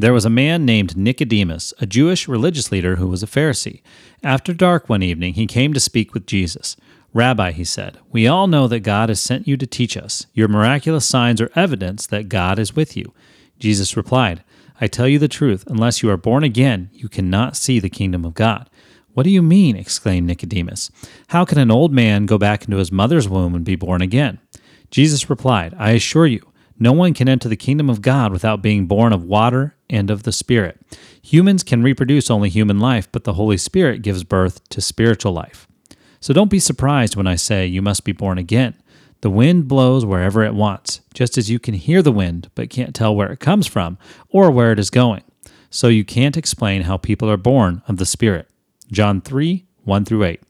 There was a man named Nicodemus, a Jewish religious leader who was a Pharisee. After dark one evening, he came to speak with Jesus. Rabbi, he said, we all know that God has sent you to teach us. Your miraculous signs are evidence that God is with you. Jesus replied, I tell you the truth, unless you are born again, you cannot see the kingdom of God. What do you mean? exclaimed Nicodemus. How can an old man go back into his mother's womb and be born again? Jesus replied, I assure you, no one can enter the kingdom of God without being born of water and of the Spirit. Humans can reproduce only human life, but the Holy Spirit gives birth to spiritual life. So don't be surprised when I say you must be born again. The wind blows wherever it wants, just as you can hear the wind but can't tell where it comes from or where it is going. So you can't explain how people are born of the Spirit. John 3 1 through 8.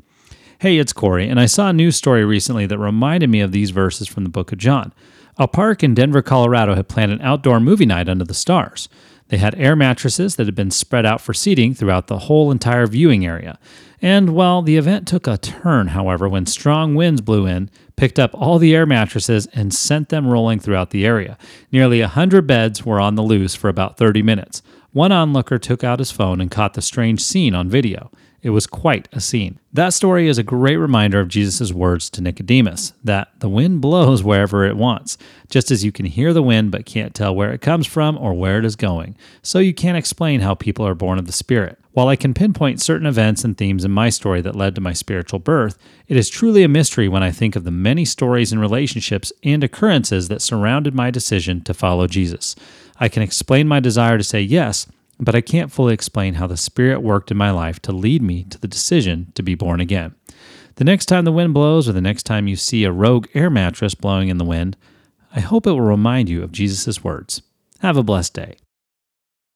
Hey, it's Corey, and I saw a news story recently that reminded me of these verses from the book of John. A park in Denver, Colorado had planned an outdoor movie night under the stars. They had air mattresses that had been spread out for seating throughout the whole entire viewing area. And while the event took a turn, however, when strong winds blew in, picked up all the air mattresses, and sent them rolling throughout the area. Nearly a hundred beds were on the loose for about 30 minutes. One onlooker took out his phone and caught the strange scene on video. It was quite a scene. That story is a great reminder of Jesus' words to Nicodemus that the wind blows wherever it wants, just as you can hear the wind but can't tell where it comes from or where it is going. So you can't explain how people are born of the Spirit. While I can pinpoint certain events and themes in my story that led to my spiritual birth, it is truly a mystery when I think of the many stories and relationships and occurrences that surrounded my decision to follow Jesus. I can explain my desire to say yes but I can't fully explain how the Spirit worked in my life to lead me to the decision to be born again. The next time the wind blows, or the next time you see a rogue air mattress blowing in the wind, I hope it will remind you of Jesus' words. Have a blessed day.